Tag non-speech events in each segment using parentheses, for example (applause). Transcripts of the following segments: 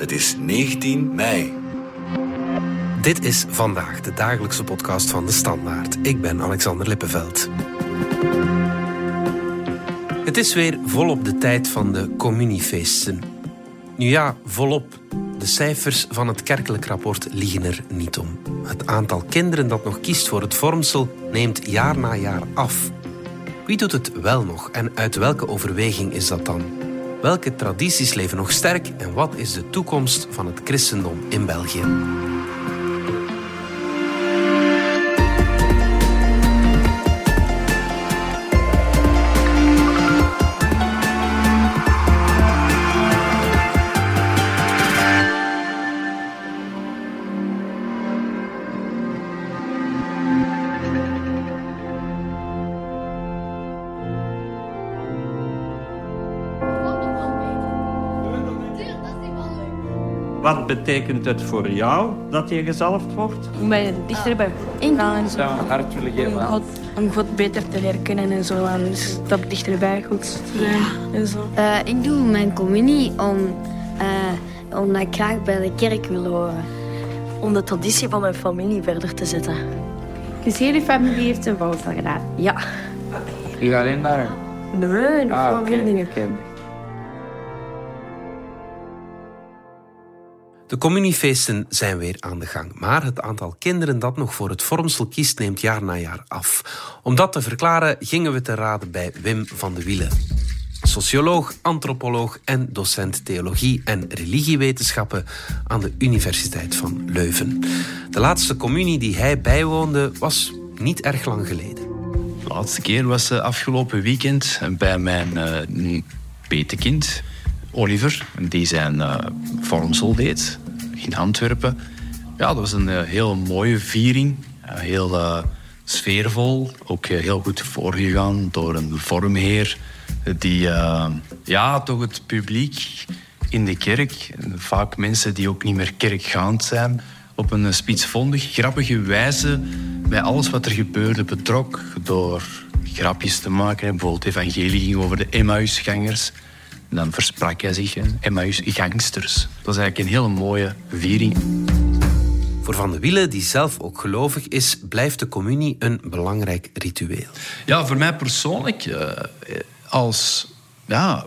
Het is 19 mei. Dit is vandaag de dagelijkse podcast van de Standaard. Ik ben Alexander Lippenveld. Het is weer volop de tijd van de communiefeesten. Nu ja, volop. De cijfers van het kerkelijk rapport liegen er niet om. Het aantal kinderen dat nog kiest voor het vormsel neemt jaar na jaar af. Wie doet het wel nog en uit welke overweging is dat dan? Welke tradities leven nog sterk en wat is de toekomst van het christendom in België? Wat betekent het voor jou dat je gezalfd wordt? om mij dichter bij in gaan en zo. Ja, hart willen Om geven aan. God, om God beter te leren kennen en zo. En een stap dichterbij God te zijn en zo. Eh, ik doe mijn communie om, eh, omdat ik graag bij de kerk wil horen. om de traditie van mijn familie verder te zetten. Dus jullie familie heeft een voorstel gedaan? Ja. Je gaat alleen daar. Nee, nog Ah, oké. meer De communiefeesten zijn weer aan de gang, maar het aantal kinderen dat nog voor het vormsel kiest neemt jaar na jaar af. Om dat te verklaren gingen we te raden bij Wim van de Wielen. Socioloog, antropoloog en docent theologie en religiewetenschappen aan de Universiteit van Leuven. De laatste communie die hij bijwoonde was niet erg lang geleden. De laatste keer was eh, afgelopen weekend bij mijn eh, petekind, Oliver, die zijn vormsel deed in Antwerpen. Ja, dat was een eh, heel mooie viering, eh, heel sfeervol, ook heel goed voorgegaan door een vormheer die ja, toch het publiek in de kerk, vaak mensen die ook niet meer kerkgaand zijn, op een spitsvondig, grappige wijze bij alles wat er gebeurde betrok. Door grapjes te maken. Bijvoorbeeld evangelie ging over de Emmausgangers. En dan versprak hij zich, hè, Emmausgangsters. Dat was eigenlijk een hele mooie viering. Voor Van de Wielen, die zelf ook gelovig is, blijft de communie een belangrijk ritueel. Ja, voor mij persoonlijk, eh, als ja,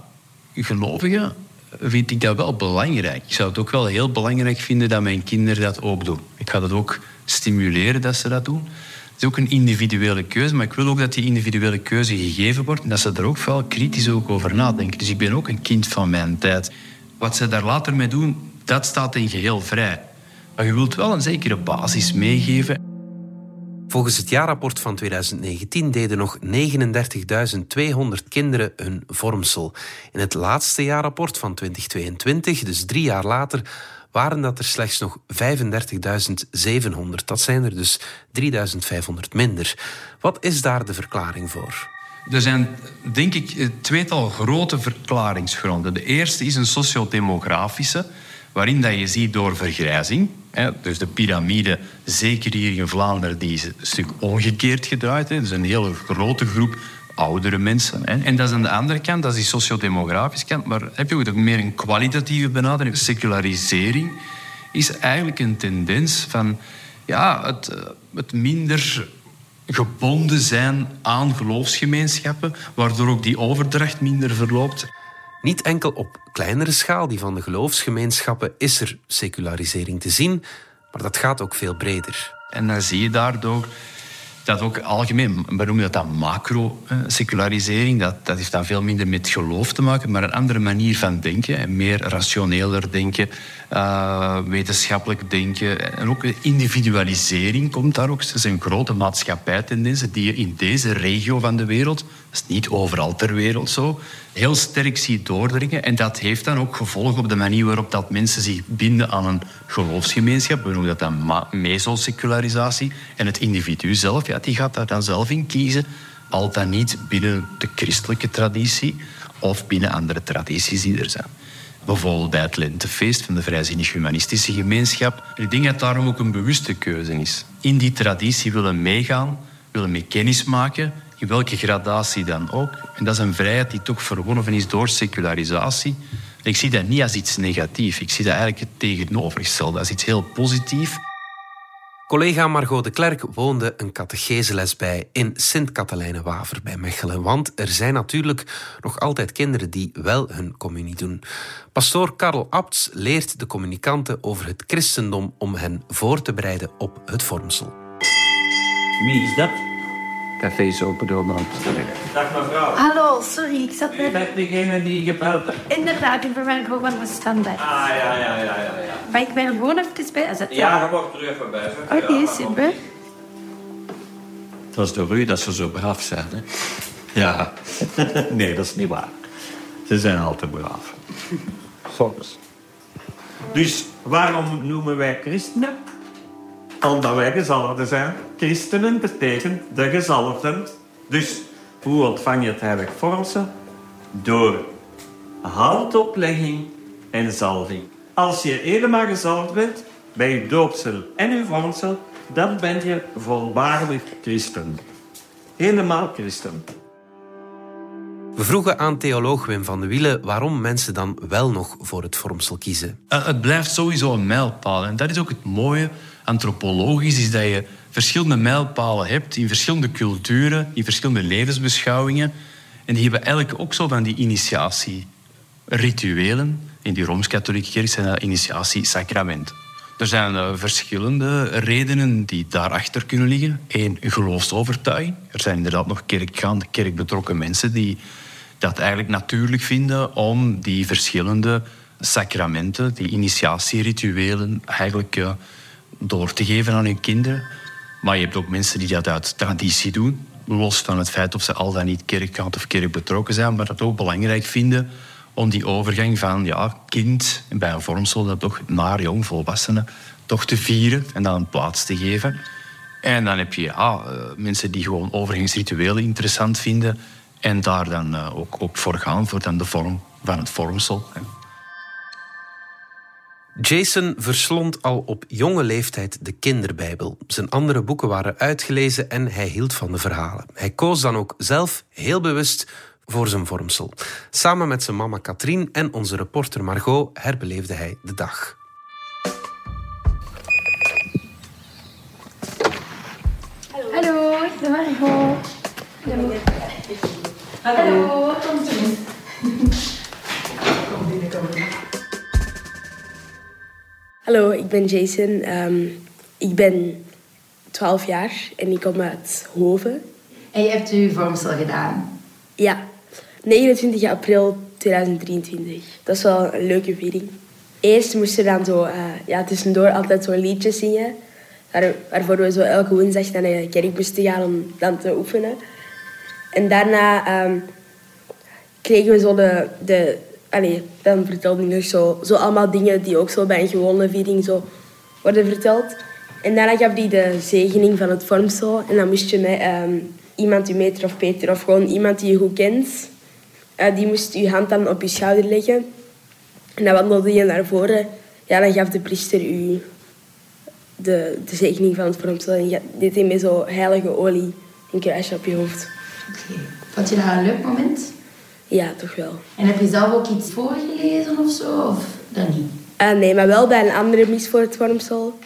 gelovige, vind ik dat wel belangrijk. Ik zou het ook wel heel belangrijk vinden dat mijn kinderen dat ook doen. Ik ga dat ook stimuleren dat ze dat doen. Het is ook een individuele keuze, maar ik wil ook dat die individuele keuze gegeven wordt en dat ze er ook wel kritisch ook over nadenken. Dus ik ben ook een kind van mijn tijd. Wat ze daar later mee doen, dat staat in geheel vrij. Maar je wilt wel een zekere basis meegeven. Volgens het jaarrapport van 2019 deden nog 39.200 kinderen hun vormsel. In het laatste jaarrapport van 2022, dus drie jaar later, waren dat er slechts nog 35.700. Dat zijn er dus 3.500 minder. Wat is daar de verklaring voor? Er zijn, denk ik, tweetal grote verklaringsgronden. De eerste is een sociodemografische, waarin dat je ziet door vergrijzing. Hè, dus de piramide, zeker hier in Vlaanderen, die is een stuk omgekeerd gedraaid. Hè. Dus een hele grote groep oudere mensen. Hè. En dat is aan de andere kant, dat is die sociodemografische kant. Maar heb je ook meer een kwalitatieve benadering. Secularisering is eigenlijk een tendens van ja, het, eh, het minder gebonden zijn aan geloofsgemeenschappen, waardoor ook die overdracht minder verloopt. Niet enkel op kleinere schaal, die van de geloofsgemeenschappen, is er secularisering te zien, maar dat gaat ook veel breder. En dan zie je daardoor dat ook algemeen, we noemen dat dan macro-secularisering, dat, dat heeft dan veel minder met geloof te maken, maar een andere manier van denken, en meer rationeler denken, eh, wetenschappelijk denken. En ook individualisering komt daar ook. Dat zijn grote maatschappijtendensen die je in deze regio van de wereld, dat is niet overal ter wereld zo, heel sterk ziet doordringen. En dat heeft dan ook gevolgen op de manier waarop dat mensen zich binden aan een geloofsgemeenschap. We noemen dat dan mesosecularisatie. En het individu zelf, die gaat daar dan zelf in kiezen. Al dan niet binnen de christelijke traditie of binnen andere tradities die er zijn. Bijvoorbeeld bij het Lentefeest van de Vrijzinnig Humanistische Gemeenschap. Ik denk dat daarom ook een bewuste keuze is. In die traditie willen meegaan, willen mee kennis maken, in welke gradatie dan ook. En dat is een vrijheid die toch verwonnen is door secularisatie. Ik zie dat niet als iets negatiefs. Ik zie dat eigenlijk het tegenovergestelde, als iets heel positiefs. Collega Margot de Klerk woonde een catecheseles bij in Sint-Katelijne-Waver bij Mechelen. Want er zijn natuurlijk nog altijd kinderen die wel hun communie doen. Pastoor Karel Abts leert de communicanten over het christendom om hen voor te bereiden op het vormsel. Wie is dat? Café is open doorbrand. Dag mevrouw. Hallo, sorry, ik zat U net... bent degene die gebeld heeft. Inderdaad, ik ben gewoon van de standaard. Ah, ja, ja, ja, ja. ja. Maar ik ben er gewoon even bij. Is het Ja, je wordt er even bij. Oké, Ja, super. Het was door u dat ze zo braaf zijn, hè? Ja. (laughs) nee, dat is niet waar. Ze zijn altijd braaf. Soms. Dus waarom noemen wij christenen? Omdat wij gezalfden zijn. Christenen betekent de gezalfden. Dus hoe ontvang je het heilig vormsel? Door handoplegging en zalving. Als je helemaal gezalfd bent bij je doopsel en je vormsel, dan ben je volwaardig christen. Helemaal christen. We vroegen aan theoloog Wim van de Wielen waarom mensen dan wel nog voor het vormsel kiezen. Uh, het blijft sowieso een mijlpaal. En dat is ook het mooie, antropologisch, is dat je verschillende mijlpalen hebt in verschillende culturen, in verschillende levensbeschouwingen. En die hebben eigenlijk ook zo van die initiatierituelen. In die Rooms-Katholieke Kerk zijn dat initiatiesacramenten. Er zijn uh, verschillende redenen die daarachter kunnen liggen. Eén, geloofsovertuiging. Er zijn inderdaad nog kerkgaande, kerkbetrokken mensen die dat eigenlijk natuurlijk vinden om die verschillende sacramenten, die initiatierituelen, eigenlijk uh, door te geven aan hun kinderen. Maar je hebt ook mensen die dat uit traditie doen, los van het feit of ze al dan niet kerkgaand of kerkbetrokken zijn, maar dat ook belangrijk vinden om die overgang van ja, kind bij een vormsel dat toch naar jong volwassenen toch te vieren en dan een plaats te geven. En dan heb je ja, mensen die gewoon overgangsrituelen interessant vinden en daar dan uh, ook, ook voor gaan, voor dan de vorm van het vormsel. Jason verslond al op jonge leeftijd de kinderbijbel. Zijn andere boeken waren uitgelezen en hij hield van de verhalen. Hij koos dan ook zelf heel bewust voor zijn vormsel. Samen met zijn mama Katrien en onze reporter Margot herbeleefde hij de dag. Hallo, ik ben Margot. Hallo. Hallo, kom. Kom binnen, kom binnen. Hallo, ik ben Jason. Um, ik ben 12 jaar en ik kom uit Hoven. En je hebt uw vormsel gedaan? Ja, 29 april 2023. Dat is wel een leuke viering. Eerst moesten we dan zo, uh, ja, tussendoor altijd zo'n liedje zingen. Waar, waarvoor we zo elke woensdag naar de kerk moesten gaan om dan te oefenen. En daarna um, kregen we zo de... de allee, dan vertelde hij nog zo, zo allemaal dingen die ook zo bij een gewone viering zo worden verteld. En daarna gaf hij de zegening van het vormsel. En dan moest je met um, iemand, je meter of Peter, of gewoon iemand die je goed kent... Uh, die moest je hand dan op je schouder leggen. En dan wandelde je naar voren. Ja, dan gaf de priester u de, de zegening van het vormsel. En deed hij met zo heilige olie een kruisje op je hoofd. Oké. Vond je dat een leuk moment? Ja, toch wel. En heb je zelf ook iets voorgelezen of zo? Of dat niet? Uh, nee, maar wel bij een andere mis voor het vormsel.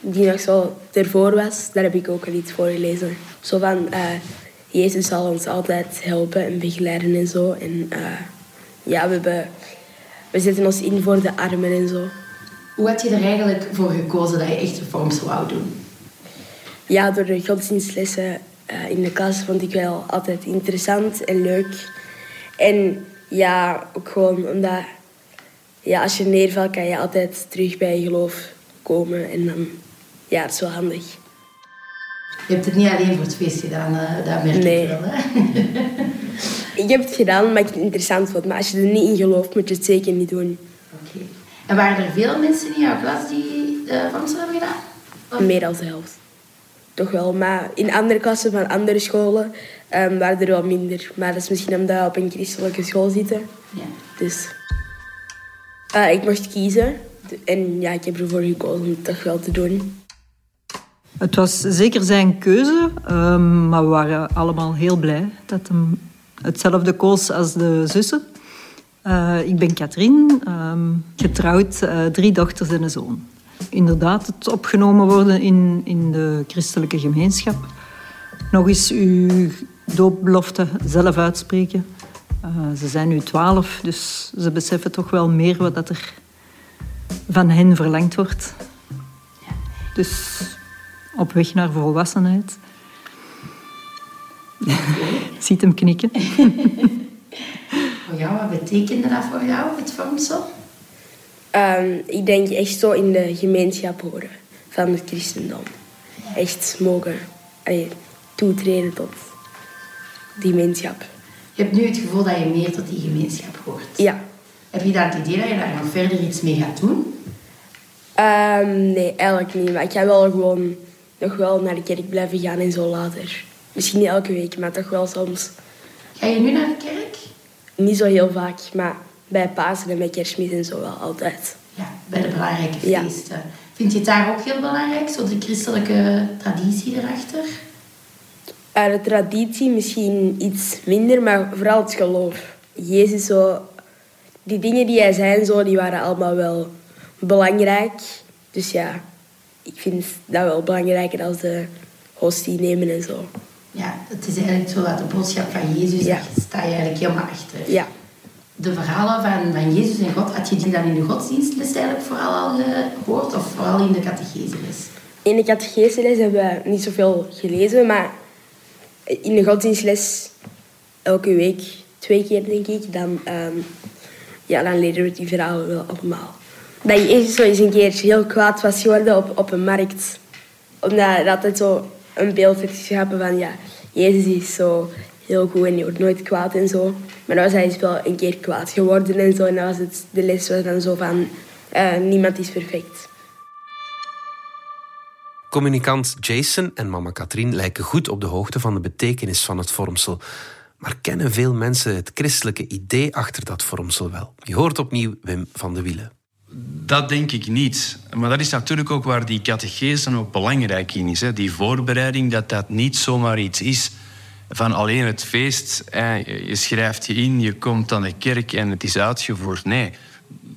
Die nog zo ervoor was. Daar heb ik ook al iets voorgelezen. Zo van... Uh, Jezus zal ons altijd helpen en begeleiden en zo. En uh, ja, we, hebben, we zetten ons in voor de armen en zo. Hoe had je er eigenlijk voor gekozen dat je echt een vormsel wou doen? Ja, door de godsdienstlessen in de klas vond ik wel altijd interessant en leuk. En ja, ook gewoon omdat ja, als je neervalt kan je altijd terug bij je geloof komen. En dan, ja, het is wel handig. Je hebt het niet alleen voor het feest gedaan, uh, dat merk nee. ik wel. Hè? (laughs) ik heb het gedaan omdat ik het interessant vond. Maar als je er niet in gelooft, moet je het zeker niet doen. Oké. Okay. En waren er veel mensen in jouw klas die de vormsel hebben gedaan? Of? Meer dan de helft. Toch wel. Maar in andere klassen van andere scholen um, waren er wel minder. Maar dat is misschien omdat we op een christelijke school zitten. Ja. Dus uh, ik mocht kiezen. En ja, ik heb ervoor gekozen om het toch wel te doen. Het was zeker zijn keuze, um, maar we waren allemaal heel blij dat hij hetzelfde koos als de zussen. Uh, ik ben Katrien, ehm, getrouwd, uh, drie dochters en een zoon. Inderdaad, het opgenomen worden in, in de christelijke gemeenschap. Nog eens uw doopbelofte zelf uitspreken. Uh, ze zijn nu twaalf, dus ze beseffen toch wel meer wat dat er van hen verlangd wordt. Dus op weg naar volwassenheid. (laughs) Ziet hem knikken. voor jou, wat betekende dat voor jou, het vormsel? Um, ik denk echt zo in de gemeenschap horen van het christendom. Echt mogen allee, toetreden tot die gemeenschap. Je hebt nu het gevoel dat je meer tot die gemeenschap hoort. Ja. Heb je dat idee dat je daar nog verder iets mee gaat doen? Um, nee, eigenlijk niet. Maar ik ga wel gewoon nog wel naar de kerk blijven gaan en zo later. Misschien niet elke week, maar toch wel soms. Ga je nu naar de kerk? Niet zo heel vaak, maar bij Pasen en bij kerstmis en zo wel altijd. Ja, bij de belangrijke feesten. Vind je het daar ook heel belangrijk, zo de christelijke traditie erachter? Uh, de traditie misschien iets minder, maar vooral het geloof. Jezus zo... Die dingen die hij zei, zo, die waren allemaal wel belangrijk. Dus ja, ik vind dat wel belangrijker als de hostie nemen en zo. Ja, het is eigenlijk zo dat de boodschap van Jezus, ja. daar sta je eigenlijk helemaal achter. Ja. De verhalen van, van Jezus en God, had je die dan in de godsdienstles eigenlijk vooral al gehoord of vooral in de catecheseles? In de catecheseles hebben we niet zoveel gelezen, maar in de godsdienstles elke week, twee keer denk ik, dan, um, ja, dan leren we die verhalen wel allemaal. Dat Jezus zo eens een keer heel kwaad was geworden op, op een markt. Omdat dat altijd zo een beeld werd geschapen van ja, Jezus is zo heel goed en die wordt nooit kwaad en zo. Maar dan was hij dus wel een keer kwaad geworden en zo. En dan was het, de les was dan zo van uh, niemand is perfect. Communicant Jason en mama Katrien lijken goed op de hoogte van de betekenis van het vormsel. Maar kennen veel mensen het christelijke idee achter dat vormsel wel? Je hoort opnieuw Wim van de Wielen. Dat denk ik niet. Maar dat is natuurlijk ook waar die catechese ook belangrijk in is. Hè. Die voorbereiding, dat dat niet zomaar iets is van alleen het feest. Je schrijft je in, je komt aan de kerk en het is uitgevoerd. Nee,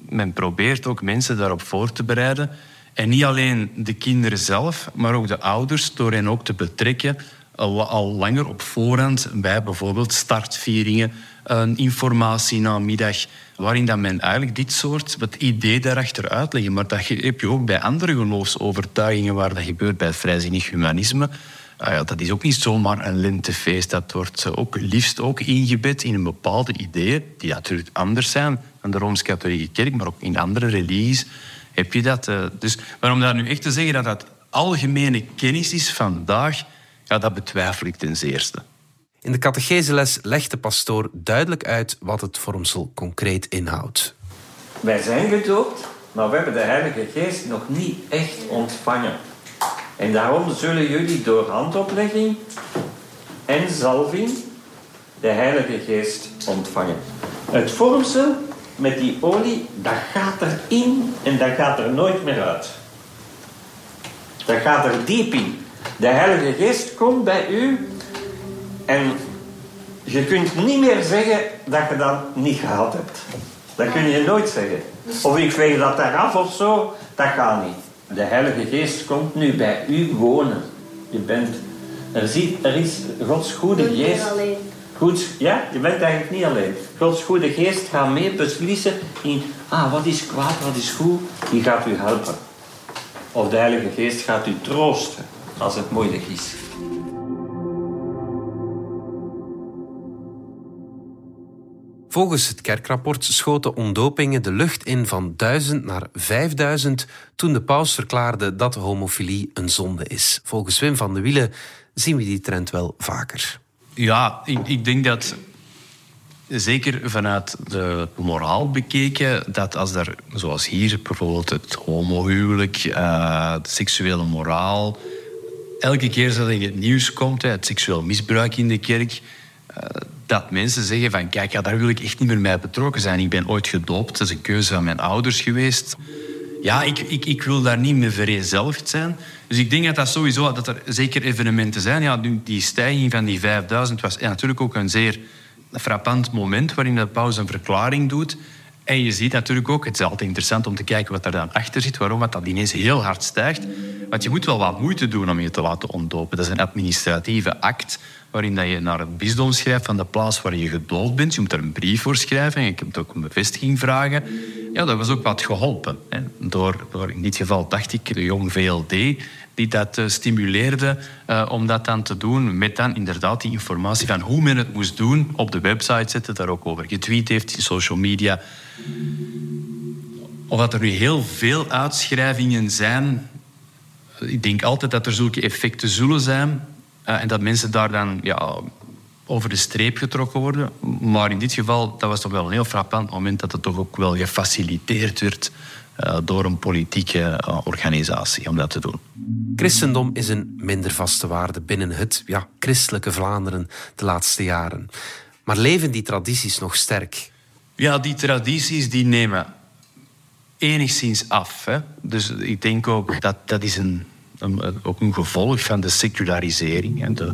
men probeert ook mensen daarop voor te bereiden. En niet alleen de kinderen zelf, maar ook de ouders, door hen ook te betrekken al, langer op voorhand bij bijvoorbeeld startvieringen, een informatienamiddag, waarin dat men eigenlijk dit soort, het idee daarachter uitleggen. Maar dat heb je ook bij andere geloofsovertuigingen waar dat gebeurt bij het vrijzinnig humanisme. Ah ja, dat is ook niet zomaar een lentefeest. Dat wordt ook liefst ook ingebed in een bepaalde ideeën, die natuurlijk anders zijn dan de Rooms-Katholieke Kerk, maar ook in andere religies heb je dat. Eh. Dus waarom daar nu echt te zeggen dat dat algemene kennis is vandaag, ja, dat betwijfel ik ten zeerste. In de catecheseles legt de pastoor duidelijk uit wat het vormsel concreet inhoudt. Wij zijn gedoopt, maar we hebben de Heilige Geest nog niet echt ontvangen. En daarom zullen jullie door handoplegging en zalving de Heilige Geest ontvangen. Het vormsel met die olie, dat gaat erin en dat gaat er nooit meer uit. Dat gaat er diep in. De Heilige Geest komt bij u en je kunt niet meer zeggen dat je dat niet gehad hebt. Dat kun je nooit zeggen. Of ik veeg dat eraf of zo, dat gaat niet. De Heilige Geest komt nu bij u wonen. Je bent, er, ziet, er is Gods goede geest. Goed, ja, je bent eigenlijk niet alleen. Gods goede geest gaat mee beslissen in, ah, wat is kwaad, wat is goed, die gaat u helpen. Of de Heilige Geest gaat u troosten als het moeilijk is. Volgens het kerkrapport schoten ontdopingen de lucht in van 1000 naar 5000 toen de paus verklaarde dat homofilie een zonde is. Volgens Wim van de Wielen zien we die trend wel vaker. Ja, ik, ik denk dat zeker vanuit de moraal bekeken, dat als er, zoals hier bijvoorbeeld het homohuwelijk, uh, de seksuele moraal, elke keer dat in het nieuws komt, het seksueel misbruik in de kerk, uh, dat mensen zeggen van kijk, ja, daar wil ik echt niet meer mee betrokken zijn. Ik ben ooit gedoopt, dat is een keuze van mijn ouders geweest. Ja, ik, ik, ik wil daar niet meer vereenzelvigd zijn. Dus ik denk dat dat sowieso, dat er zeker evenementen zijn. Ja, die stijging van die 5000 was natuurlijk ook een zeer frappant moment waarin de paus een verklaring doet. En je ziet natuurlijk ook, het is altijd interessant om te kijken wat er dan achter zit, waarom dat ineens heel hard stijgt. Want je moet wel wat moeite doen om je te laten ontdopen. Dat is een administratieve act waarin dat je naar het bisdom schrijft van de plaats waar je gedood bent. Je moet er een brief voor schrijven en je kunt ook een bevestiging vragen. Ja, dat was ook wat geholpen. Door, in dit geval, dacht ik, de Jong VLD, die dat uh, stimuleerde uh, om dat dan te doen. Met dan inderdaad die informatie van hoe men het moest doen op de website zetten, daar ook over getweet heeft, in social media. Of dat er nu heel veel uitschrijvingen zijn, ik denk altijd dat er zulke effecten zullen zijn. Uh, en dat mensen daar dan ja, over de streep getrokken worden. Maar in dit geval, dat was toch wel een heel frappant moment dat het toch ook wel gefaciliteerd werd uh, door een politieke uh, organisatie om dat te doen. Christendom is een minder vaste waarde binnen het ja, christelijke Vlaanderen de laatste jaren. Maar leven die tradities nog sterk? Ja, die tradities die nemen enigszins af. Hè. Dus ik denk ook dat dat is een ook een gevolg van de secularisering. En de,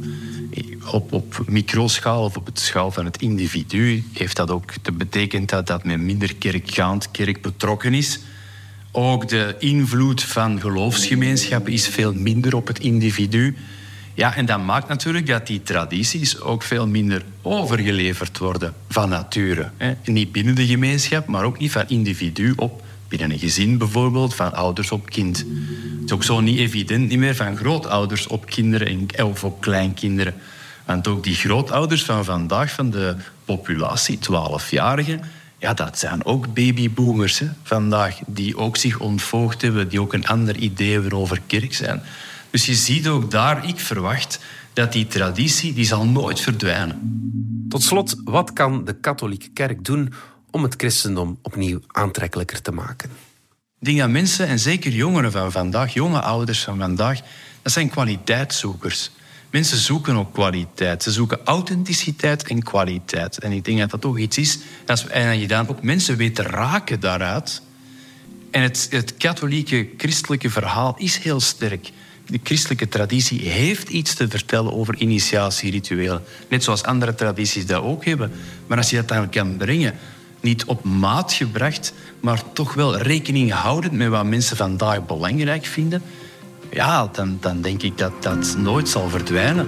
op, op microschaal of op het schaal van het individu heeft dat ook te betekent dat dat met minder kerkgaand kerk betrokken is. Ook de invloed van geloofsgemeenschappen is veel minder op het individu. Ja, en dat maakt natuurlijk dat die tradities ook veel minder overgeleverd worden van nature. Hè. Niet binnen de gemeenschap, maar ook niet van individu op binnen een gezin bijvoorbeeld, van ouders op kind. Het is ook zo niet evident niet meer van grootouders op kinderen of op kleinkinderen. Want ook die grootouders van vandaag, van de populatie, 12-jarigen, ja, dat zijn ook babyboomers vandaag, die ook zich ontvoogd hebben, die ook een ander idee hebben over kerk zijn. Dus je ziet ook daar, ik verwacht dat die traditie die zal nooit verdwijnen. Tot slot, wat kan de katholieke kerk doen om het christendom opnieuw aantrekkelijker te maken? Ik denk dat mensen, en zeker jongeren van vandaag, jonge ouders van vandaag, dat zijn kwaliteitszoekers. Mensen zoeken ook kwaliteit. Ze zoeken authenticiteit en kwaliteit. En ik denk dat dat toch iets is. En dat je dan ook mensen weet te raken daaruit. En het, het katholieke christelijke verhaal is heel sterk. De christelijke traditie heeft iets te vertellen over initiatierituelen. Net zoals andere tradities dat ook hebben. Maar als je dat dan kan brengen niet op maat gebracht, maar toch wel rekening houdend met wat mensen vandaag belangrijk vinden, ja, dan, dan denk ik dat dat nooit zal verdwijnen.